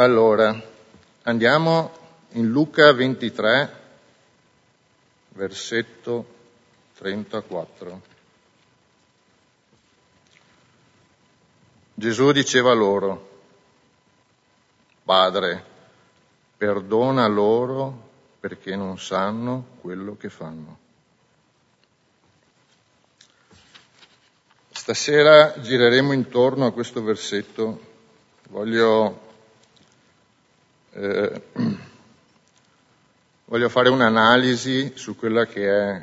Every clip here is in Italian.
Allora, andiamo in Luca 23, versetto 34. Gesù diceva loro, Padre, perdona loro perché non sanno quello che fanno. Stasera gireremo intorno a questo versetto. Voglio, eh, voglio fare un'analisi su quella che è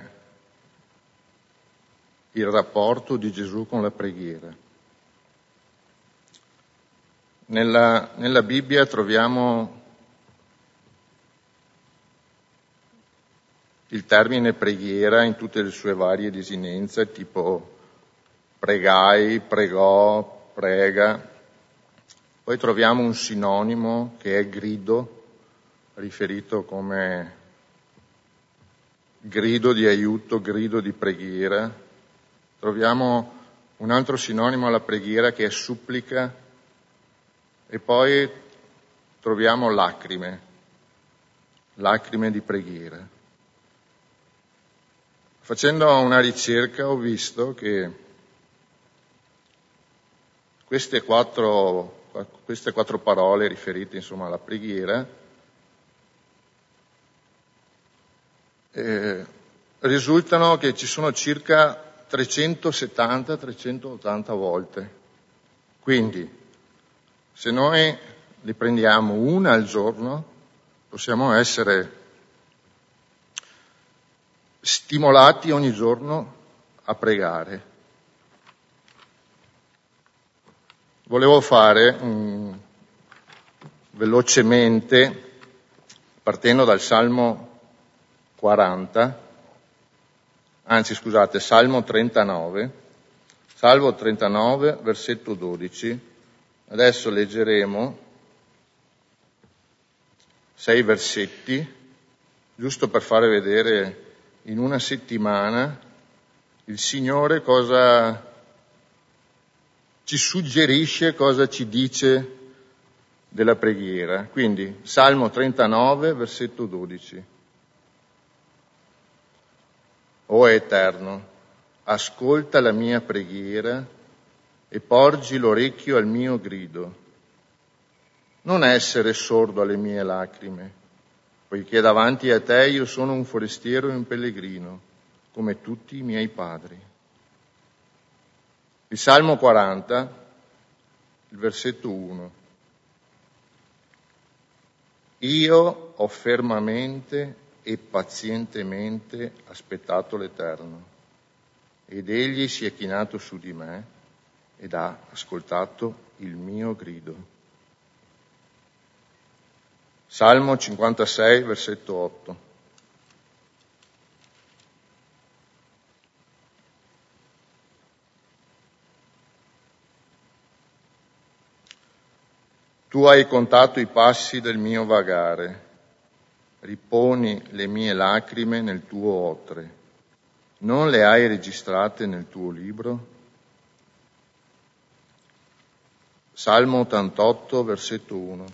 il rapporto di Gesù con la preghiera. Nella, nella Bibbia troviamo il termine preghiera in tutte le sue varie desinenze, tipo pregai, pregò, prega. Poi troviamo un sinonimo che è grido, riferito come grido di aiuto, grido di preghiera. Troviamo un altro sinonimo alla preghiera che è supplica e poi troviamo lacrime, lacrime di preghiera. Facendo una ricerca ho visto che queste quattro, queste quattro parole riferite insomma, alla preghiera eh, risultano che ci sono circa 370-380 volte. Quindi, se noi li prendiamo una al giorno, possiamo essere stimolati ogni giorno a pregare. Volevo fare um, velocemente, partendo dal Salmo 40, anzi scusate, Salmo 39, Salmo 39, versetto 12. Adesso leggeremo sei versetti, giusto per fare vedere in una settimana il Signore cosa ci suggerisce, cosa ci dice della preghiera. Quindi Salmo 39, versetto 12. O Eterno, ascolta la mia preghiera e porgi l'orecchio al mio grido. Non essere sordo alle mie lacrime poiché davanti a te io sono un forestiero e un pellegrino, come tutti i miei padri. Il Salmo 40, il versetto 1. Io ho fermamente e pazientemente aspettato l'Eterno, ed egli si è chinato su di me ed ha ascoltato il mio grido. Salmo 56, versetto 8. Tu hai contato i passi del mio vagare, riponi le mie lacrime nel tuo otre. Non le hai registrate nel tuo libro? Salmo 88, versetto 1.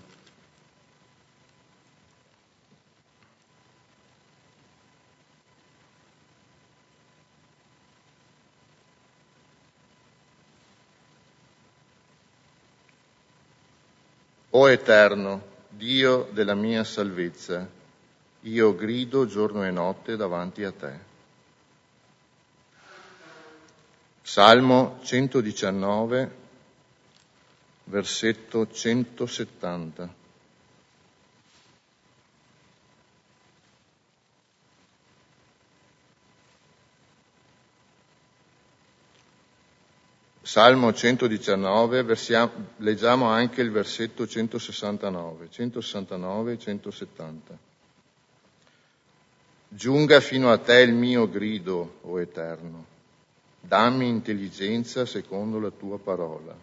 O Eterno, Dio della mia salvezza, io grido giorno e notte davanti a te. Salmo 119, versetto 170. Salmo 119, versiamo, leggiamo anche il versetto 169, 169 e 170. Giunga fino a te il mio grido, o Eterno, dammi intelligenza secondo la tua parola.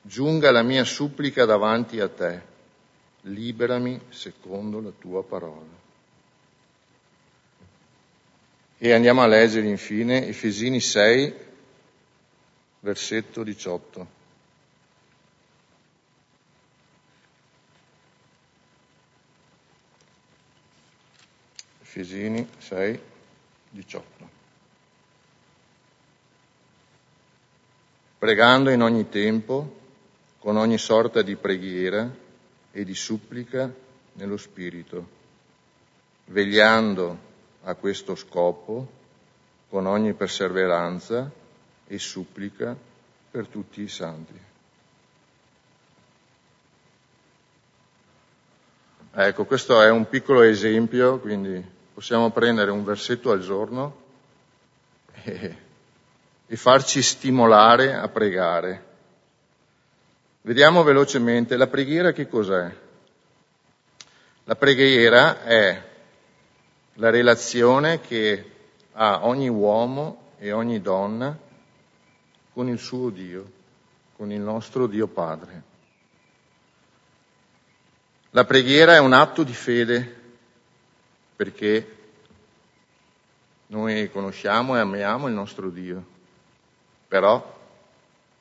Giunga la mia supplica davanti a te, liberami secondo la tua parola. E andiamo a leggere infine Efesini 6, versetto 18. Efesini 6, 18. Pregando in ogni tempo, con ogni sorta di preghiera e di supplica nello Spirito, vegliando a questo scopo, con ogni perseveranza e supplica per tutti i santi. Ecco, questo è un piccolo esempio, quindi possiamo prendere un versetto al giorno e, e farci stimolare a pregare. Vediamo velocemente la preghiera che cos'è. La preghiera è la relazione che ha ogni uomo e ogni donna con il suo Dio, con il nostro Dio Padre. La preghiera è un atto di fede perché noi conosciamo e amiamo il nostro Dio, però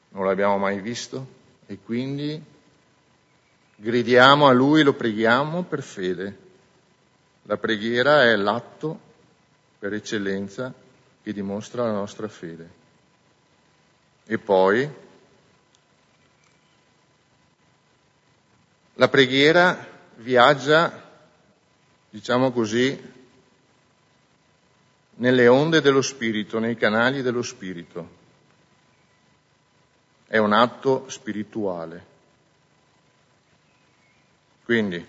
non l'abbiamo mai visto e quindi gridiamo a Lui, lo preghiamo per fede. La preghiera è l'atto per eccellenza che dimostra la nostra fede. E poi La preghiera viaggia, diciamo così, nelle onde dello Spirito, nei canali dello Spirito. È un atto spirituale. Quindi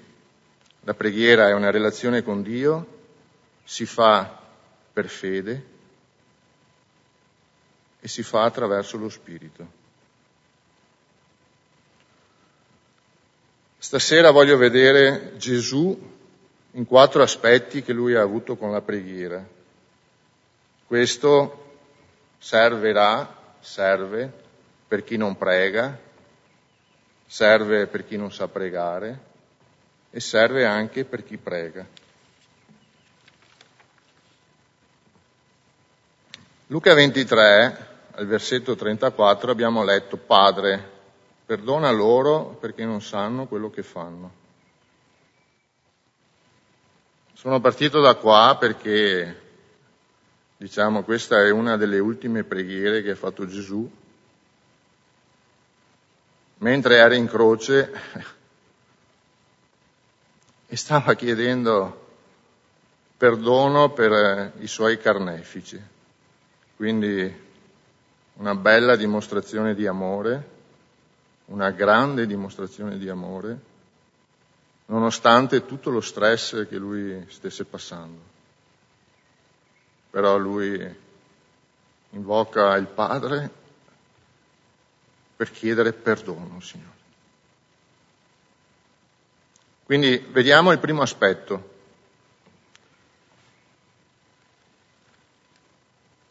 la preghiera è una relazione con Dio, si fa per fede e si fa attraverso lo Spirito. Stasera voglio vedere Gesù in quattro aspetti che lui ha avuto con la preghiera. Questo servirà, serve per chi non prega, serve per chi non sa pregare e serve anche per chi prega. Luca 23, al versetto 34, abbiamo letto Padre, Perdona loro perché non sanno quello che fanno. Sono partito da qua perché, diciamo, questa è una delle ultime preghiere che ha fatto Gesù. Mentre era in croce e stava chiedendo perdono per i suoi carnefici. Quindi una bella dimostrazione di amore una grande dimostrazione di amore, nonostante tutto lo stress che lui stesse passando. Però lui invoca il Padre per chiedere perdono, Signore. Quindi vediamo il primo aspetto.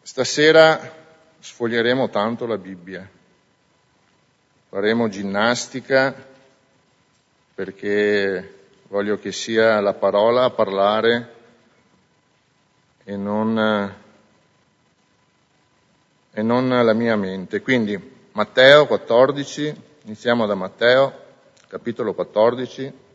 Stasera sfoglieremo tanto la Bibbia faremo ginnastica perché voglio che sia la parola a parlare e non, e non la mia mente. Quindi Matteo 14, iniziamo da Matteo, capitolo 14.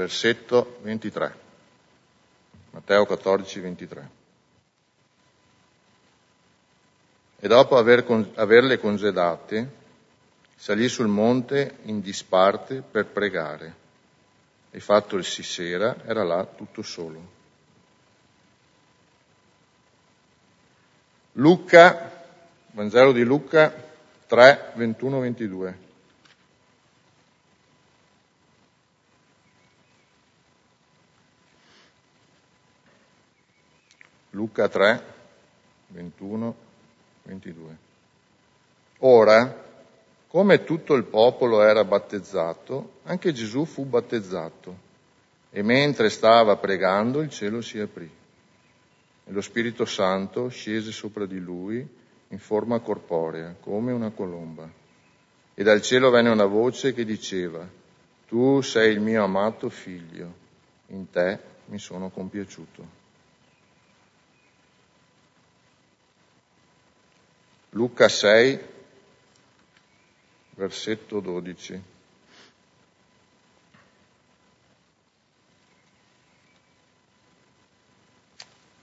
Versetto 23. Matteo 14, 23. E dopo aver averle congedate, salì sul monte in disparte per pregare. E fatto il sera, era là tutto solo. Luca, Vangelo di Luca 3, 21, 22. Luca 3, 21, 22. Ora, come tutto il popolo era battezzato, anche Gesù fu battezzato e mentre stava pregando il cielo si aprì e lo Spirito Santo scese sopra di lui in forma corporea, come una colomba. E dal cielo venne una voce che diceva, Tu sei il mio amato figlio, in te mi sono compiaciuto. Luca 6, versetto 12.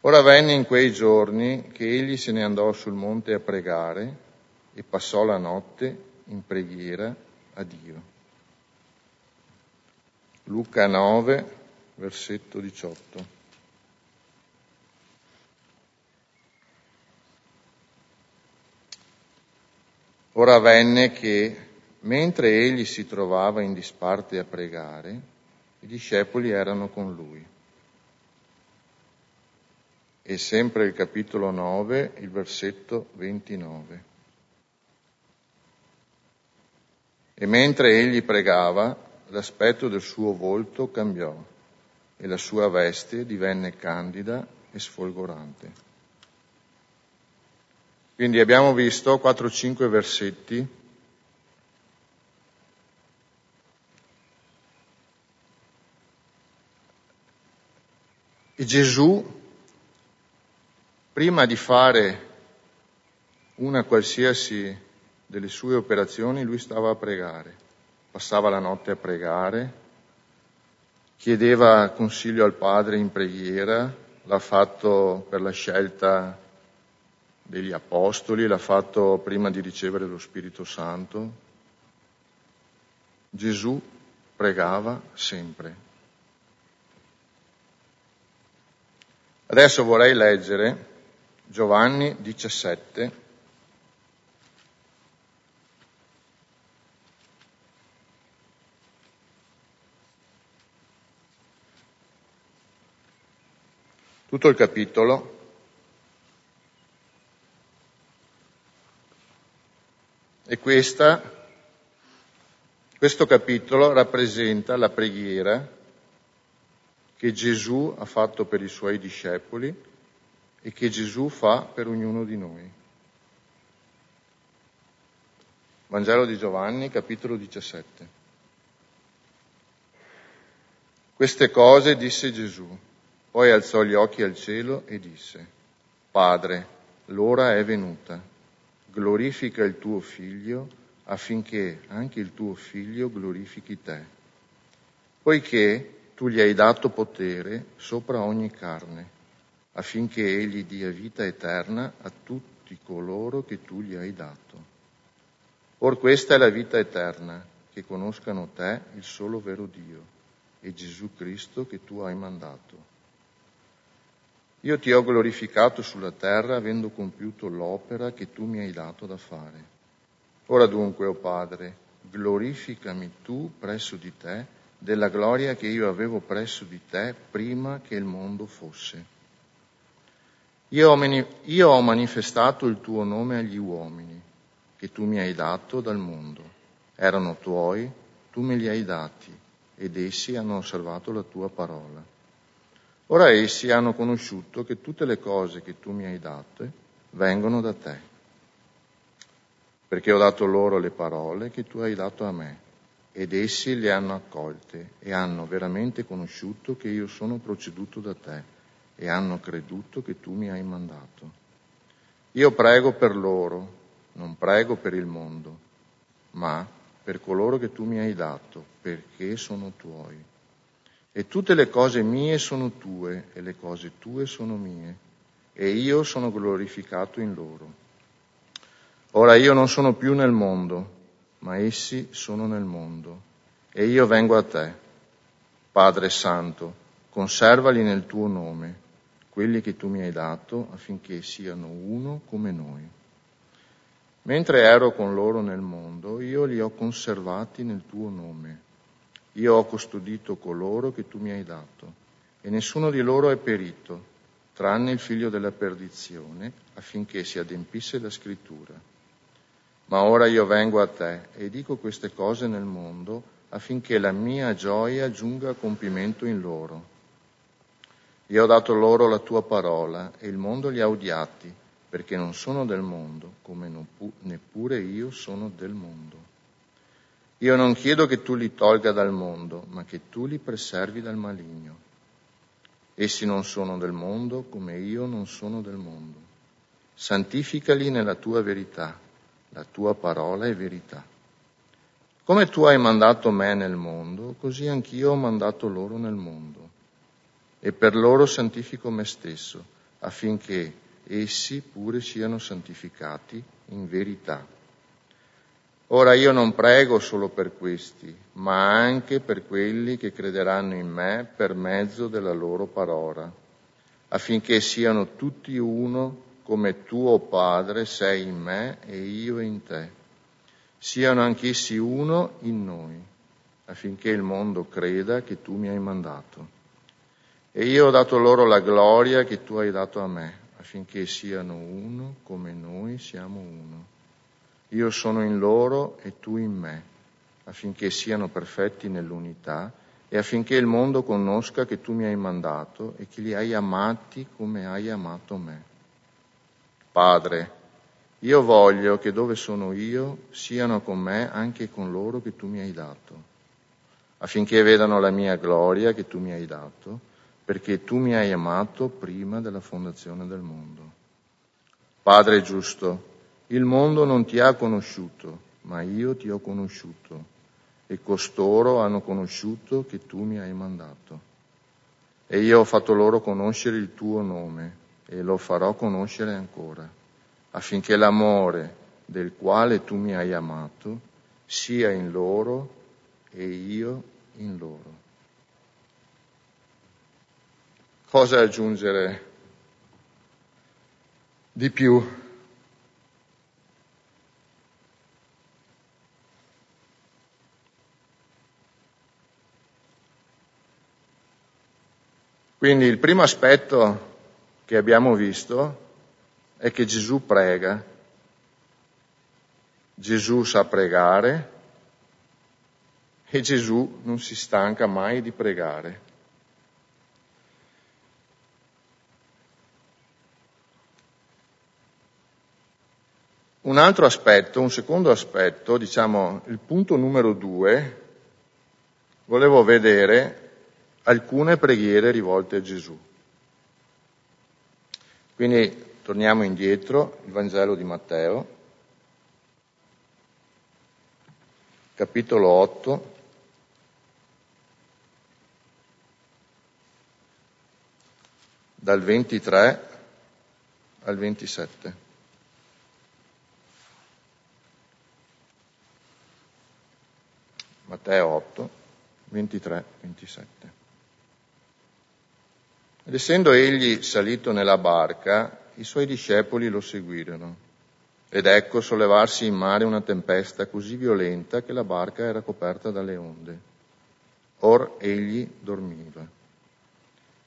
Ora venne in quei giorni che egli se ne andò sul monte a pregare e passò la notte in preghiera a Dio. Luca 9, versetto 18. Ora avvenne che, mentre egli si trovava in disparte a pregare, i discepoli erano con lui e sempre il capitolo 9, il versetto 29. E mentre egli pregava, l'aspetto del suo volto cambiò e la sua veste divenne candida e sfolgorante. Quindi abbiamo visto 4-5 versetti. E Gesù prima di fare una qualsiasi delle sue operazioni, lui stava a pregare, passava la notte a pregare, chiedeva consiglio al Padre in preghiera, l'ha fatto per la scelta degli apostoli, l'ha fatto prima di ricevere lo Spirito Santo. Gesù pregava sempre. Adesso vorrei leggere Giovanni 17, tutto il capitolo. Questa, questo capitolo rappresenta la preghiera che Gesù ha fatto per i suoi discepoli e che Gesù fa per ognuno di noi. Vangelo di Giovanni, capitolo 17. Queste cose disse Gesù, poi alzò gli occhi al cielo e disse, Padre, l'ora è venuta, glorifica il tuo figlio affinché anche il tuo figlio glorifichi te, poiché tu gli hai dato potere sopra ogni carne affinché egli dia vita eterna a tutti coloro che tu gli hai dato. Or questa è la vita eterna, che conoscano te, il solo vero Dio, e Gesù Cristo che tu hai mandato. Io ti ho glorificato sulla terra avendo compiuto l'opera che tu mi hai dato da fare. Ora dunque, o oh Padre, glorificami tu presso di te della gloria che io avevo presso di te prima che il mondo fosse. Io ho, io ho manifestato il tuo nome agli uomini che tu mi hai dato dal mondo. Erano tuoi, tu me li hai dati ed essi hanno osservato la tua parola. Ora essi hanno conosciuto che tutte le cose che tu mi hai date vengono da te, perché ho dato loro le parole che tu hai dato a me, ed essi le hanno accolte e hanno veramente conosciuto che io sono proceduto da te e hanno creduto che tu mi hai mandato. Io prego per loro, non prego per il mondo, ma per coloro che tu mi hai dato, perché sono tuoi. E tutte le cose mie sono tue e le cose tue sono mie, e io sono glorificato in loro. Ora io non sono più nel mondo, ma essi sono nel mondo, e io vengo a te. Padre Santo, conservali nel tuo nome quelli che tu mi hai dato affinché siano uno come noi. Mentre ero con loro nel mondo, io li ho conservati nel tuo nome. Io ho custodito coloro che tu mi hai dato, e nessuno di loro è perito, tranne il figlio della perdizione, affinché si adempisse la scrittura. Ma ora io vengo a te e dico queste cose nel mondo, affinché la mia gioia giunga a compimento in loro. Io ho dato loro la tua parola e il mondo li ha odiati, perché non sono del mondo, come neppure io sono del mondo. Io non chiedo che tu li tolga dal mondo, ma che tu li preservi dal maligno. Essi non sono del mondo, come io non sono del mondo. santificali nella tua verità, la tua parola è verità. Come tu hai mandato me nel mondo, così anch'io ho mandato loro nel mondo. E per loro santifico me stesso, affinché essi pure siano santificati in verità. Ora io non prego solo per questi, ma anche per quelli che crederanno in me per mezzo della loro parola, affinché siano tutti uno come tuo Padre sei in me e io in te. Siano anch'essi uno in noi, affinché il mondo creda che tu mi hai mandato. E io ho dato loro la gloria che tu hai dato a me, affinché siano uno come noi siamo uno io sono in loro e tu in me, affinché siano perfetti nell'unità e affinché il mondo conosca che tu mi hai mandato e che li hai amati come hai amato me. Padre, io voglio che dove sono io siano con me anche con loro che tu mi hai dato, affinché vedano la mia gloria che tu mi hai dato, perché tu mi hai amato prima della fondazione del mondo. Padre giusto, il mondo non ti ha conosciuto, ma io ti ho conosciuto e costoro hanno conosciuto che tu mi hai mandato. E io ho fatto loro conoscere il tuo nome e lo farò conoscere ancora, affinché l'amore del quale tu mi hai amato sia in loro e io in loro. Cosa aggiungere di più Quindi il primo aspetto che abbiamo visto è che Gesù prega, Gesù sa pregare e Gesù non si stanca mai di pregare. Un altro aspetto, un secondo aspetto, diciamo il punto numero due, volevo vedere alcune preghiere rivolte a Gesù. Quindi torniamo indietro, il Vangelo di Matteo, capitolo 8. dal 23 al 27. Matteo 8, 23, 27. Ed essendo egli salito nella barca, i suoi discepoli lo seguirono. Ed ecco sollevarsi in mare una tempesta così violenta che la barca era coperta dalle onde. Or egli dormiva.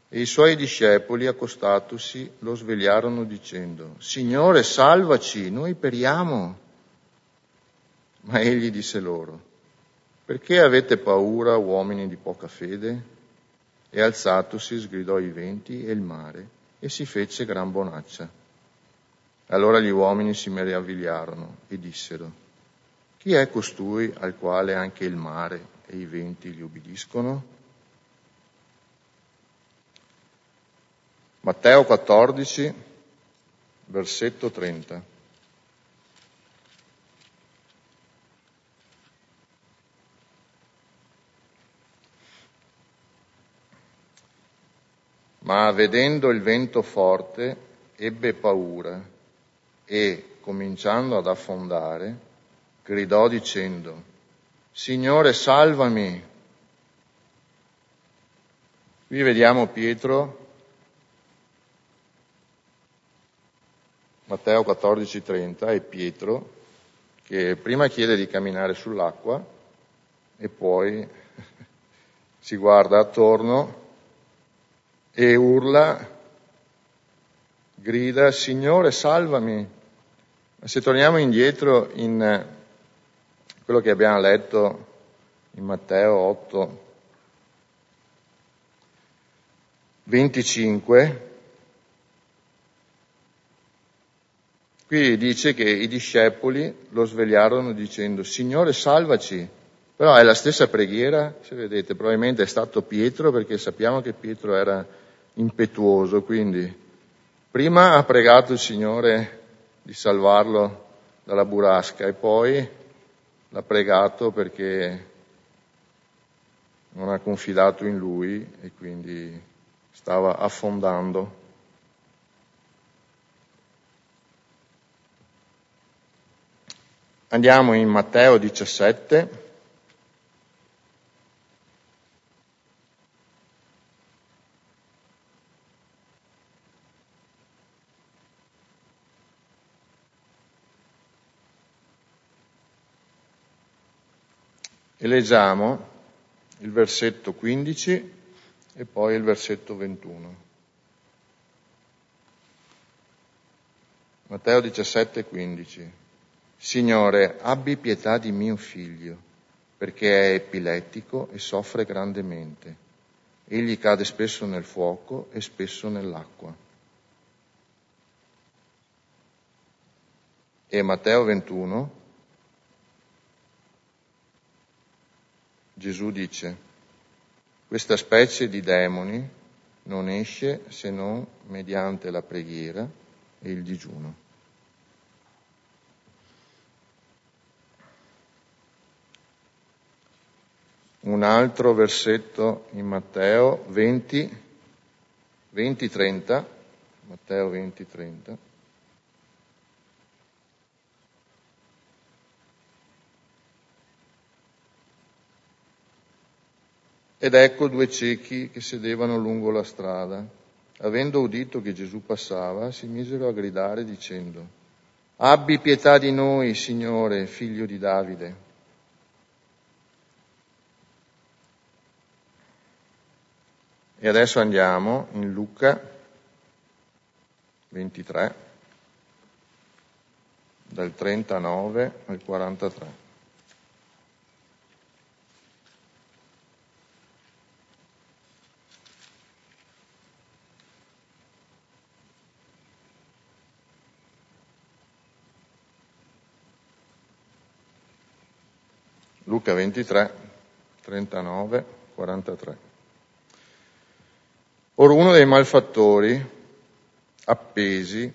E i suoi discepoli, accostatosi, lo svegliarono dicendo, Signore, salvaci, noi periamo. Ma egli disse loro, perché avete paura, uomini di poca fede? E alzatosi sgridò i venti e il mare e si fece gran bonaccia. Allora gli uomini si meravigliarono e dissero, chi è costui al quale anche il mare e i venti gli ubbidiscono? Matteo 14, versetto 30. Ma vedendo il vento forte ebbe paura e, cominciando ad affondare, gridò dicendo, Signore, salvami. Qui vediamo Pietro, Matteo 14:30, è Pietro che prima chiede di camminare sull'acqua e poi si guarda attorno e urla, grida, Signore salvami. Se torniamo indietro in eh, quello che abbiamo letto in Matteo 8, 25, qui dice che i discepoli lo svegliarono dicendo Signore salvaci, però è la stessa preghiera, se vedete, probabilmente è stato Pietro perché sappiamo che Pietro era impetuoso, quindi prima ha pregato il Signore di salvarlo dalla burasca e poi l'ha pregato perché non ha confidato in lui e quindi stava affondando. Andiamo in Matteo 17. E leggiamo il versetto 15 e poi il versetto 21. Matteo 17, 15. Signore, abbi pietà di mio figlio, perché è epilettico e soffre grandemente. Egli cade spesso nel fuoco e spesso nell'acqua. E Matteo 21, Gesù dice, questa specie di demoni non esce se non mediante la preghiera e il digiuno. Un altro versetto in Matteo 20, 20 30, Matteo 20, Ed ecco due ciechi che sedevano lungo la strada. Avendo udito che Gesù passava, si misero a gridare dicendo, Abbi pietà di noi, Signore, figlio di Davide. E adesso andiamo in Luca 23, dal 39 al 43. Luca 23, 39, 43. Ora uno dei malfattori, appesi,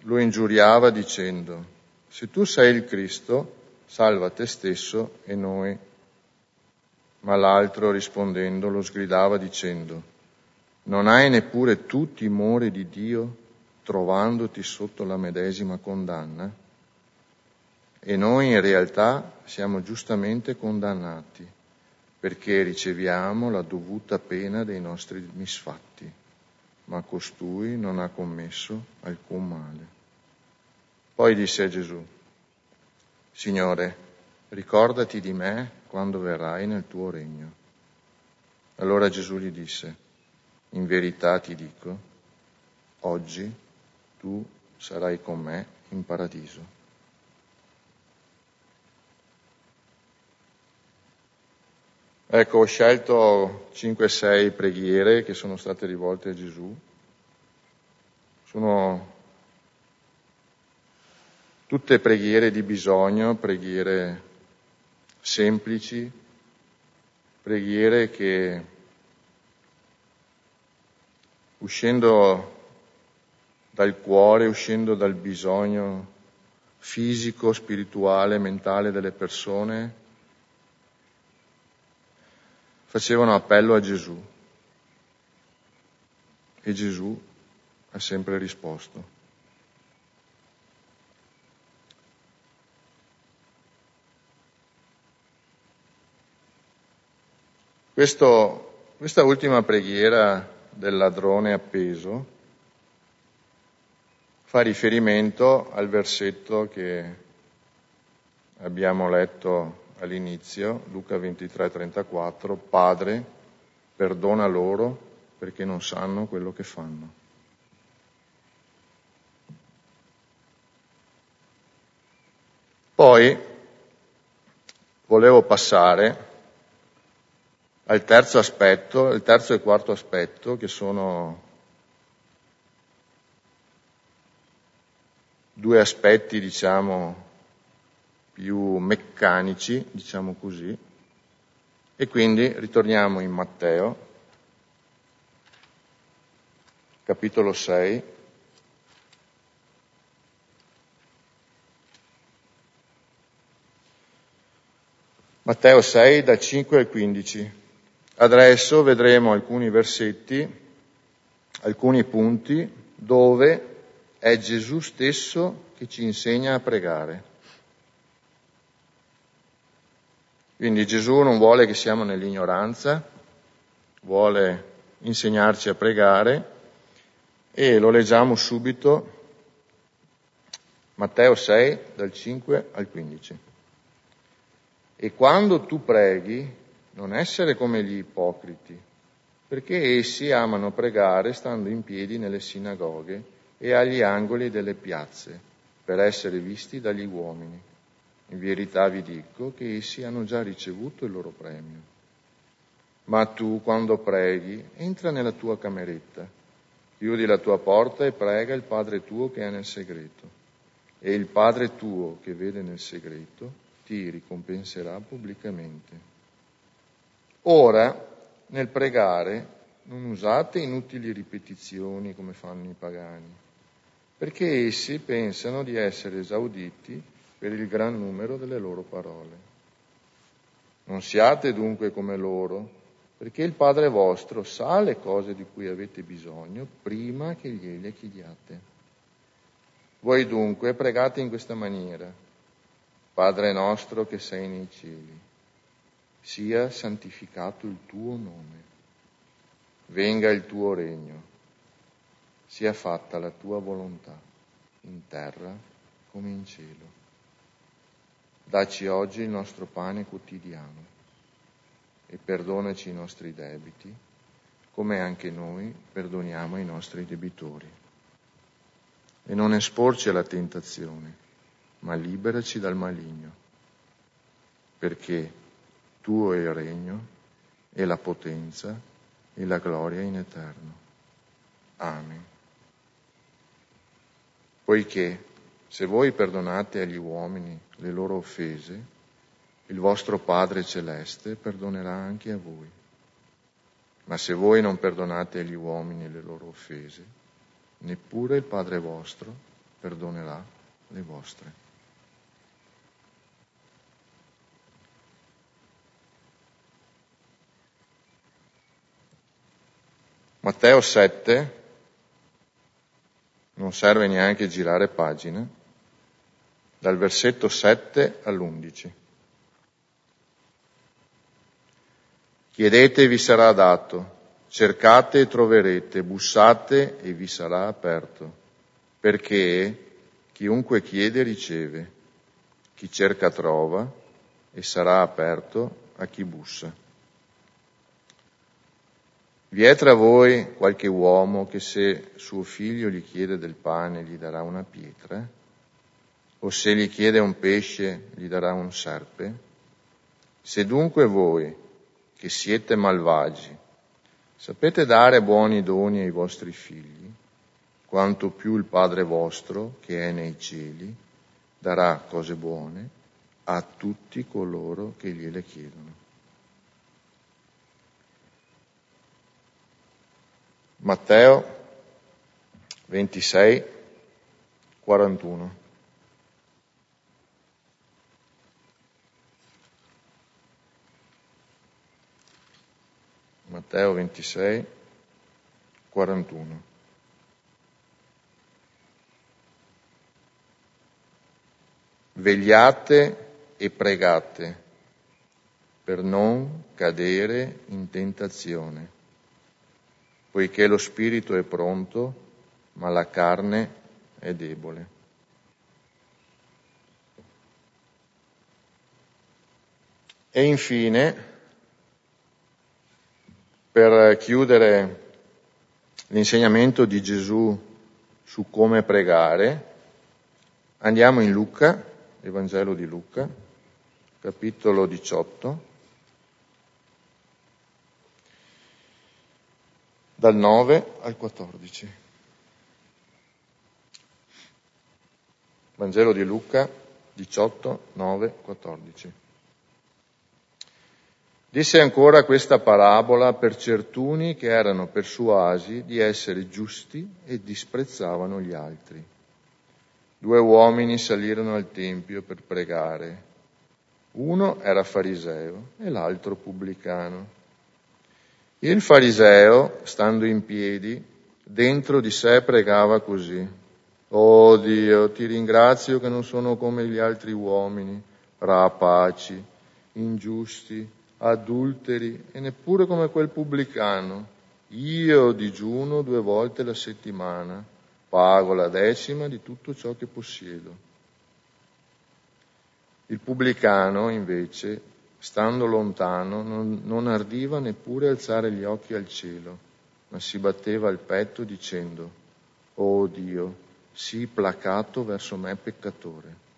lo ingiuriava dicendo, se tu sei il Cristo, salva te stesso e noi. Ma l'altro rispondendo lo sgridava dicendo, non hai neppure tu timore di Dio trovandoti sotto la medesima condanna? E noi in realtà siamo giustamente condannati perché riceviamo la dovuta pena dei nostri misfatti, ma costui non ha commesso alcun male. Poi disse a Gesù, Signore, ricordati di me quando verrai nel tuo regno. Allora Gesù gli disse, in verità ti dico, oggi tu sarai con me in paradiso. Ecco, ho scelto 5-6 preghiere che sono state rivolte a Gesù. Sono tutte preghiere di bisogno, preghiere semplici, preghiere che uscendo dal cuore, uscendo dal bisogno fisico, spirituale, mentale delle persone, facevano appello a Gesù e Gesù ha sempre risposto. Questo, questa ultima preghiera del ladrone appeso fa riferimento al versetto che abbiamo letto all'inizio, Luca 23, 34, Padre, perdona loro perché non sanno quello che fanno. Poi volevo passare al terzo aspetto, il terzo e quarto aspetto, che sono due aspetti, diciamo, più meccanici, diciamo così. E quindi ritorniamo in Matteo, capitolo 6. Matteo 6 da 5 al 15. Adesso vedremo alcuni versetti, alcuni punti dove è Gesù stesso che ci insegna a pregare. Quindi Gesù non vuole che siamo nell'ignoranza, vuole insegnarci a pregare e lo leggiamo subito Matteo 6 dal 5 al 15. E quando tu preghi, non essere come gli ipocriti, perché essi amano pregare stando in piedi nelle sinagoghe e agli angoli delle piazze, per essere visti dagli uomini. In verità vi dico che essi hanno già ricevuto il loro premio. Ma tu, quando preghi, entra nella tua cameretta, chiudi la tua porta e prega il Padre tuo che è nel segreto e il Padre tuo che vede nel segreto ti ricompenserà pubblicamente. Ora, nel pregare, non usate inutili ripetizioni come fanno i pagani, perché essi pensano di essere esauditi per il gran numero delle loro parole. Non siate dunque come loro, perché il Padre vostro sa le cose di cui avete bisogno prima che gliele chiediate. Voi dunque pregate in questa maniera. Padre nostro che sei nei cieli, sia santificato il tuo nome, venga il tuo regno, sia fatta la tua volontà, in terra come in cielo. Dacci oggi il nostro pane quotidiano e perdonaci i nostri debiti, come anche noi perdoniamo i nostri debitori e non esporci alla tentazione, ma liberaci dal maligno, perché tuo è il regno e la potenza e la gloria in eterno. Amen. Poiché se voi perdonate agli uomini le loro offese, il vostro Padre Celeste perdonerà anche a voi. Ma se voi non perdonate agli uomini le loro offese, neppure il Padre vostro perdonerà le vostre. Matteo 7, non serve neanche girare pagina, dal versetto 7 all'11. Chiedete e vi sarà dato cercate e troverete, bussate e vi sarà aperto, perché chiunque chiede riceve, chi cerca trova e sarà aperto a chi bussa. Vi è tra voi qualche uomo che se suo figlio gli chiede del pane gli darà una pietra? O se gli chiede un pesce gli darà un serpe? Se dunque voi, che siete malvagi, Sapete dare buoni doni ai vostri figli, quanto più il Padre vostro, che è nei cieli, darà cose buone a tutti coloro che gliele chiedono. Matteo 26, 41. Matteo 26, 41. Vegliate e pregate per non cadere in tentazione, poiché lo spirito è pronto, ma la carne è debole. E infine per chiudere l'insegnamento di Gesù su come pregare, andiamo in Luca, Evangelo di Luca, capitolo 18, dal 9 al 14. Vangelo di Luca 18, 9, 14. Disse ancora questa parabola per certuni che erano persuasi di essere giusti e disprezzavano gli altri. Due uomini salirono al Tempio per pregare. Uno era fariseo e l'altro pubblicano. Il fariseo, stando in piedi, dentro di sé pregava così. Oh Dio, ti ringrazio che non sono come gli altri uomini, rapaci, ingiusti, adulteri e neppure come quel pubblicano. Io digiuno due volte la settimana, pago la decima di tutto ciò che possiedo. Il pubblicano, invece, stando lontano, non, non ardiva neppure alzare gli occhi al cielo, ma si batteva il petto dicendo, Oh Dio, sii placato verso me peccatore.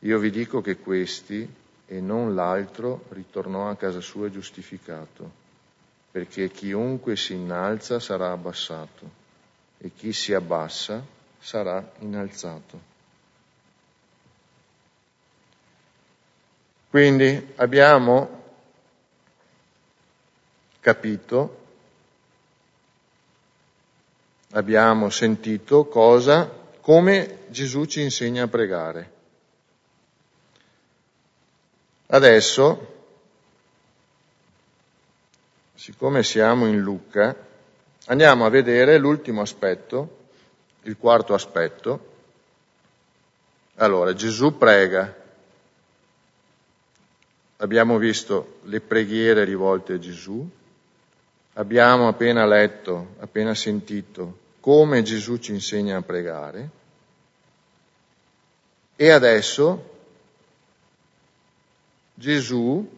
Io vi dico che questi, e non l'altro, ritornò a casa sua giustificato, perché chiunque si innalza sarà abbassato, e chi si abbassa sarà innalzato. Quindi abbiamo capito, abbiamo sentito cosa, come Gesù ci insegna a pregare. Adesso, siccome siamo in Luca, andiamo a vedere l'ultimo aspetto, il quarto aspetto. Allora, Gesù prega. Abbiamo visto le preghiere rivolte a Gesù, abbiamo appena letto, appena sentito come Gesù ci insegna a pregare. E adesso Gesù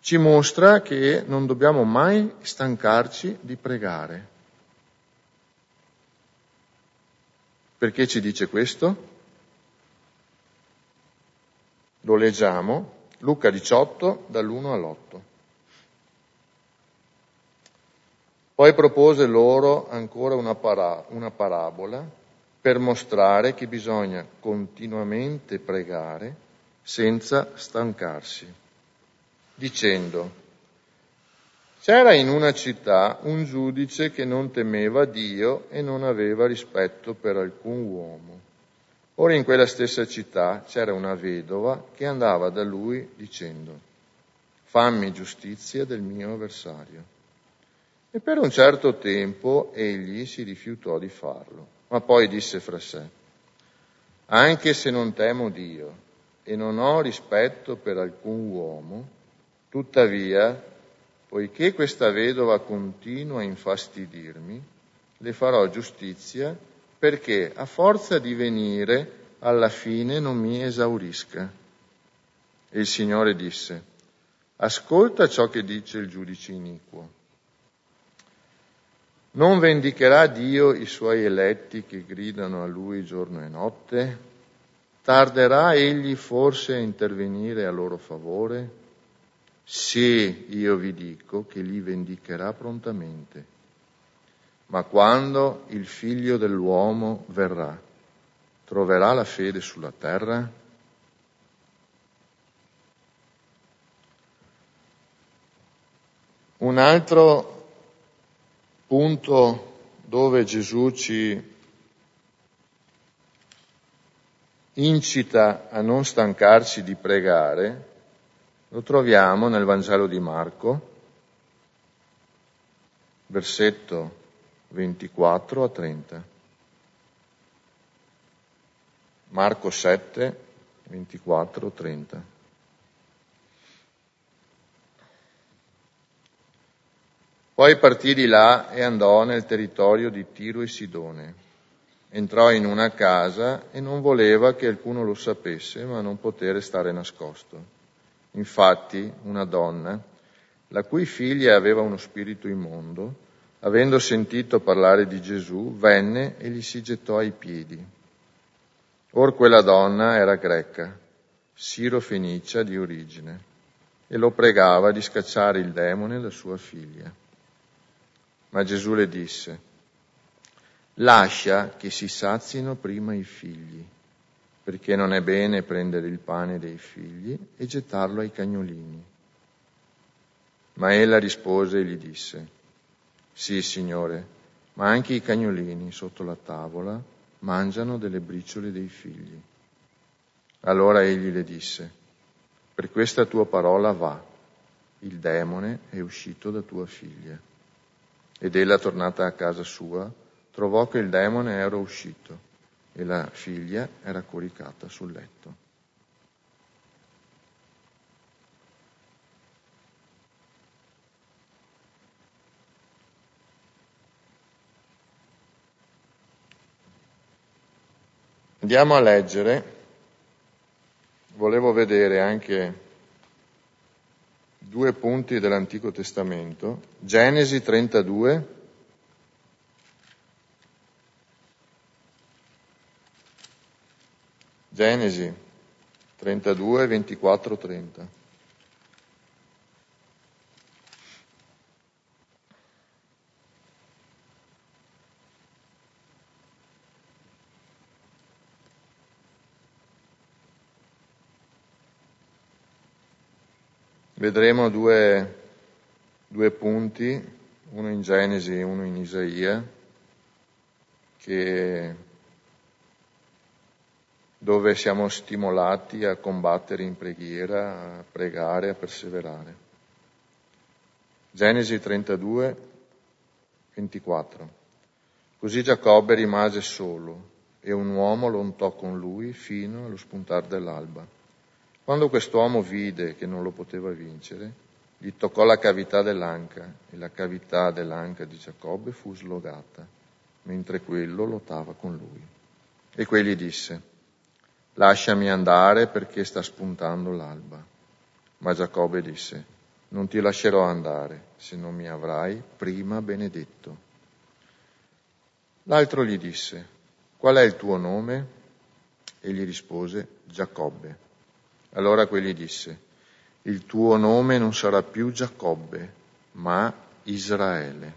ci mostra che non dobbiamo mai stancarci di pregare. Perché ci dice questo? Lo leggiamo, Luca 18 dall'1 all'8. Poi propose loro ancora una, para- una parabola per mostrare che bisogna continuamente pregare senza stancarsi, dicendo, c'era in una città un giudice che non temeva Dio e non aveva rispetto per alcun uomo. Ora in quella stessa città c'era una vedova che andava da lui dicendo, fammi giustizia del mio avversario. E per un certo tempo egli si rifiutò di farlo, ma poi disse fra sé, anche se non temo Dio e non ho rispetto per alcun uomo, tuttavia, poiché questa vedova continua a infastidirmi, le farò giustizia perché a forza di venire alla fine non mi esaurisca. E il Signore disse, ascolta ciò che dice il giudice iniquo. Non vendicherà Dio i suoi eletti che gridano a lui giorno e notte? Tarderà egli forse a intervenire a loro favore? Sì, io vi dico che li vendicherà prontamente. Ma quando il figlio dell'uomo verrà, troverà la fede sulla terra? Un altro punto dove Gesù ci incita a non stancarci di pregare lo troviamo nel Vangelo di Marco, versetto 24 a 30. Marco 7, 24, 30. Poi partì di là e andò nel territorio di Tiro e Sidone. Entrò in una casa e non voleva che alcuno lo sapesse, ma non poté restare nascosto. Infatti una donna, la cui figlia aveva uno spirito immondo, avendo sentito parlare di Gesù, venne e gli si gettò ai piedi. Or quella donna era greca, siro-fenicia di origine, e lo pregava di scacciare il demone da sua figlia. Ma Gesù le disse, lascia che si sazino prima i figli, perché non è bene prendere il pane dei figli e gettarlo ai cagnolini. Ma ella rispose e gli disse, sì, Signore, ma anche i cagnolini sotto la tavola mangiano delle briciole dei figli. Allora egli le disse, per questa tua parola va, il demone è uscito da tua figlia. Ed ella, tornata a casa sua, trovò che il demone era uscito e la figlia era coricata sul letto. Andiamo a leggere, volevo vedere anche due punti dell'Antico Testamento, Genesi 32, Genesi 32, 24, 30. Vedremo due, due punti, uno in Genesi e uno in Isaia, che, dove siamo stimolati a combattere in preghiera, a pregare, a perseverare. Genesi 32, 24. Così Giacobbe rimase solo e un uomo lontò con lui fino allo spuntar dell'alba. Quando quest'uomo vide che non lo poteva vincere, gli toccò la cavità dell'anca e la cavità dell'anca di Giacobbe fu slogata, mentre quello lottava con lui. E quegli disse, lasciami andare perché sta spuntando l'alba. Ma Giacobbe disse, non ti lascerò andare se non mi avrai prima benedetto. L'altro gli disse, qual è il tuo nome? E gli rispose, Giacobbe. Allora quegli disse, il tuo nome non sarà più Giacobbe, ma Israele,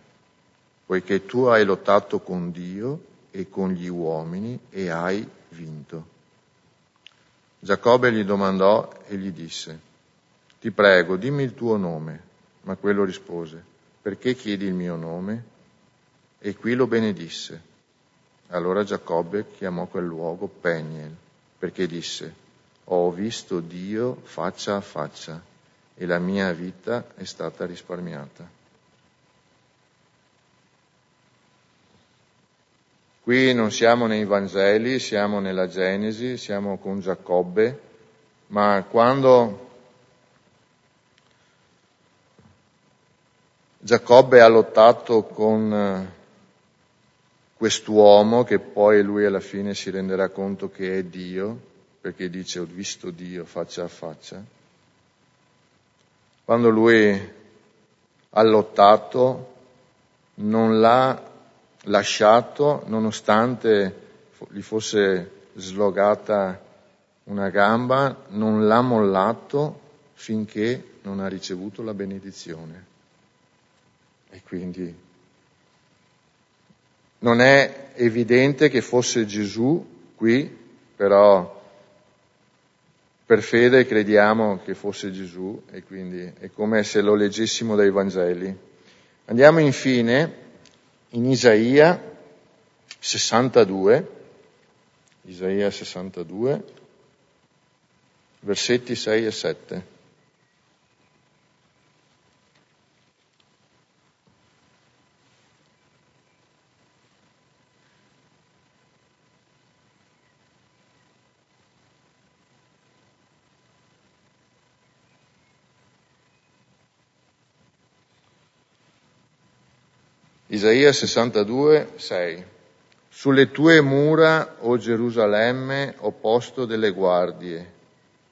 poiché tu hai lottato con Dio e con gli uomini e hai vinto. Giacobbe gli domandò e gli disse, ti prego, dimmi il tuo nome. Ma quello rispose, perché chiedi il mio nome? E qui lo benedisse. Allora Giacobbe chiamò quel luogo Peniel, perché disse, ho visto Dio faccia a faccia e la mia vita è stata risparmiata. Qui non siamo nei Vangeli, siamo nella Genesi, siamo con Giacobbe, ma quando Giacobbe ha lottato con eh, quest'uomo, che poi lui alla fine si renderà conto che è Dio, perché dice ho visto Dio faccia a faccia. Quando lui ha lottato non l'ha lasciato nonostante gli fosse slogata una gamba, non l'ha mollato finché non ha ricevuto la benedizione. E quindi non è evidente che fosse Gesù qui, però per fede crediamo che fosse Gesù e quindi è come se lo leggessimo dai Vangeli. Andiamo infine in Isaia 62, Isaia 62, versetti 6 e 7. Isaia 62, 6. Sulle tue mura, o Gerusalemme, ho posto delle guardie,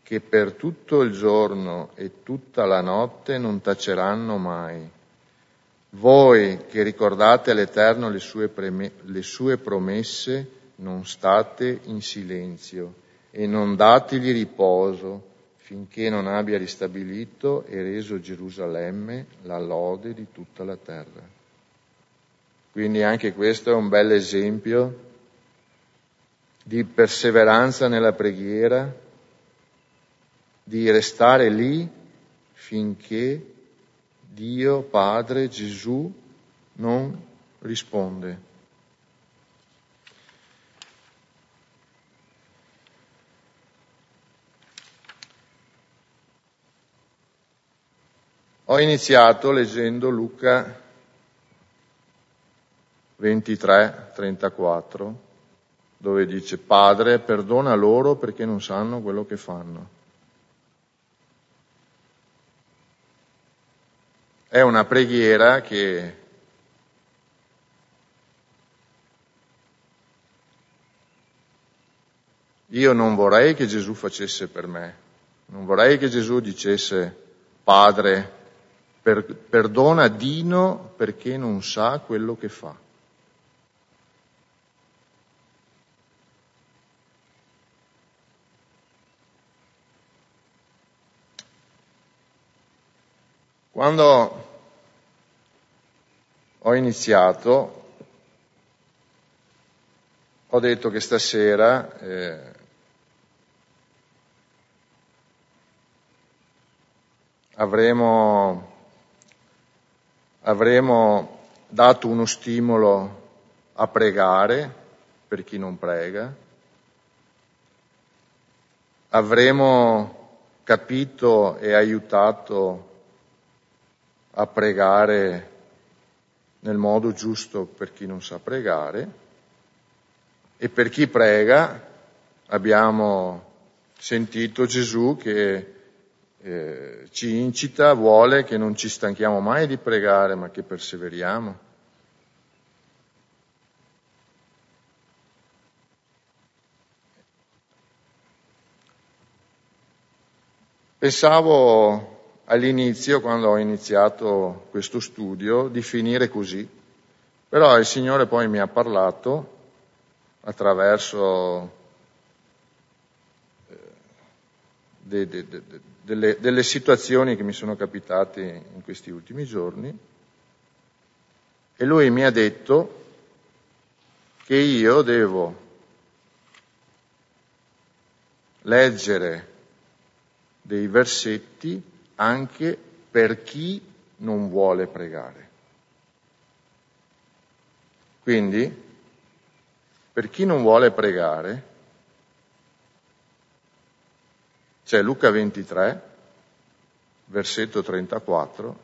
che per tutto il giorno e tutta la notte non taceranno mai. Voi che ricordate all'Eterno le sue, preme- le sue promesse, non state in silenzio e non dategli riposo finché non abbia ristabilito e reso Gerusalemme la lode di tutta la terra. Quindi anche questo è un bel esempio di perseveranza nella preghiera, di restare lì finché Dio, Padre, Gesù non risponde. Ho iniziato leggendo Luca 23, 34, dove dice Padre, perdona loro perché non sanno quello che fanno. È una preghiera che io non vorrei che Gesù facesse per me, non vorrei che Gesù dicesse Padre, per, perdona Dino perché non sa quello che fa. Quando ho iniziato, ho detto che stasera eh, avremo, avremo dato uno stimolo a pregare per chi non prega, avremo capito e aiutato a pregare nel modo giusto per chi non sa pregare e per chi prega abbiamo sentito Gesù che eh, ci incita, vuole che non ci stanchiamo mai di pregare ma che perseveriamo. Pensavo all'inizio, quando ho iniziato questo studio, di finire così. Però il Signore poi mi ha parlato attraverso eh, de, de, de, delle, delle situazioni che mi sono capitate in questi ultimi giorni e Lui mi ha detto che io devo leggere dei versetti anche per chi non vuole pregare. Quindi, per chi non vuole pregare, c'è Luca 23, versetto 34,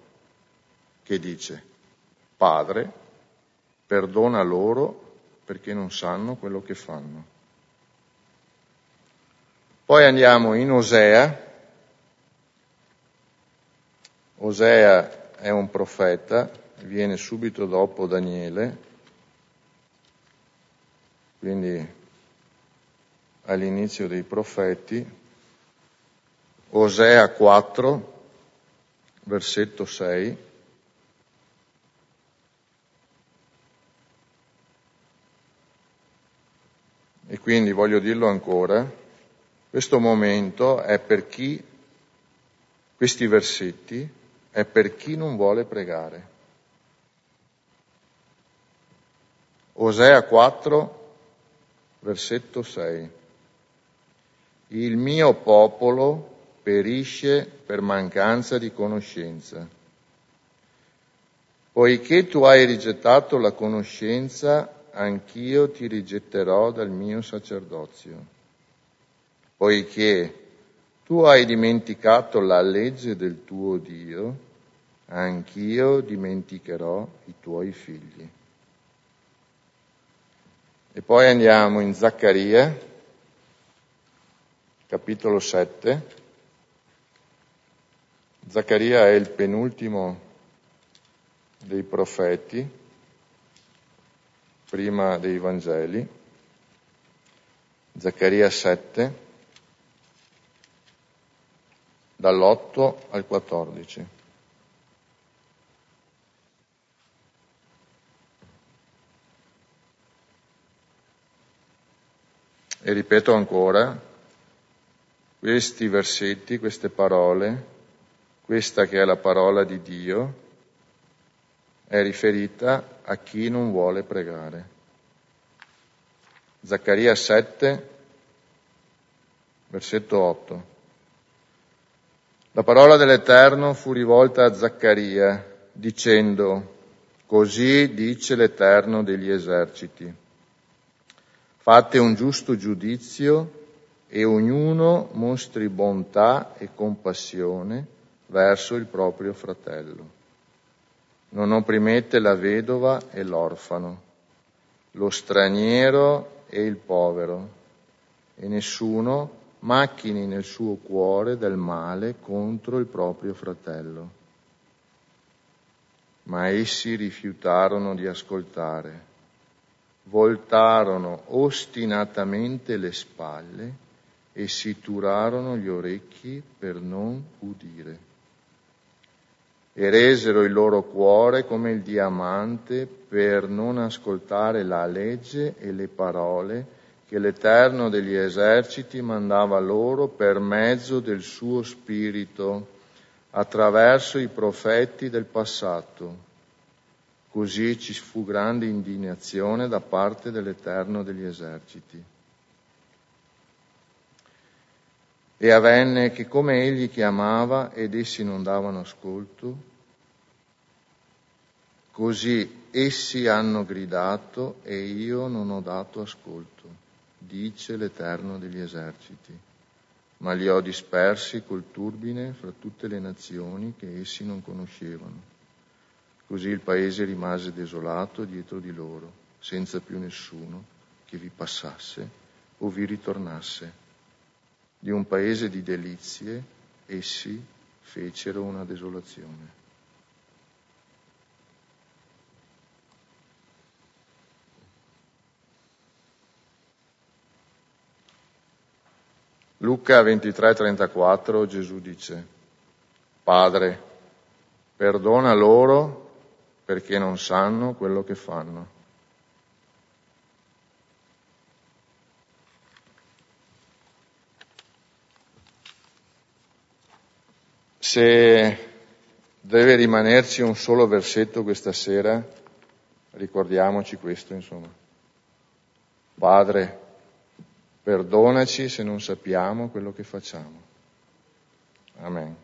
che dice, Padre, perdona loro perché non sanno quello che fanno. Poi andiamo in Osea Osea è un profeta, viene subito dopo Daniele, quindi all'inizio dei profeti. Osea 4, versetto 6. E quindi voglio dirlo ancora, questo momento è per chi questi versetti è per chi non vuole pregare. Osea 4, versetto 6. Il mio popolo perisce per mancanza di conoscenza. Poiché tu hai rigettato la conoscenza, anch'io ti rigetterò dal mio sacerdozio. Poiché tu hai dimenticato la legge del tuo Dio, anch'io dimenticherò i tuoi figli. E poi andiamo in Zaccaria, capitolo 7. Zaccaria è il penultimo dei profeti, prima dei Vangeli. Zaccaria 7 dall'8 al 14. E ripeto ancora, questi versetti, queste parole, questa che è la parola di Dio, è riferita a chi non vuole pregare. Zaccaria 7, versetto 8. La parola dell'Eterno fu rivolta a Zaccaria, dicendo, Così dice l'Eterno degli eserciti. Fate un giusto giudizio e ognuno mostri bontà e compassione verso il proprio fratello. Non opprimete la vedova e l'orfano, lo straniero e il povero, e nessuno macchini nel suo cuore del male contro il proprio fratello. Ma essi rifiutarono di ascoltare, voltarono ostinatamente le spalle e si turarono gli orecchi per non udire. E resero il loro cuore come il diamante per non ascoltare la legge e le parole che l'Eterno degli eserciti mandava loro per mezzo del suo spirito attraverso i profeti del passato. Così ci fu grande indignazione da parte dell'Eterno degli eserciti. E avvenne che come egli chiamava ed essi non davano ascolto, così essi hanno gridato e io non ho dato ascolto dice l'Eterno degli eserciti, ma li ho dispersi col turbine fra tutte le nazioni che essi non conoscevano. Così il paese rimase desolato dietro di loro, senza più nessuno che vi passasse o vi ritornasse. Di un paese di delizie essi fecero una desolazione. Luca 23:34 Gesù dice, Padre, perdona loro perché non sanno quello che fanno. Se deve rimanerci un solo versetto questa sera, ricordiamoci questo, insomma. Padre, Perdonaci se non sappiamo quello che facciamo. Amen.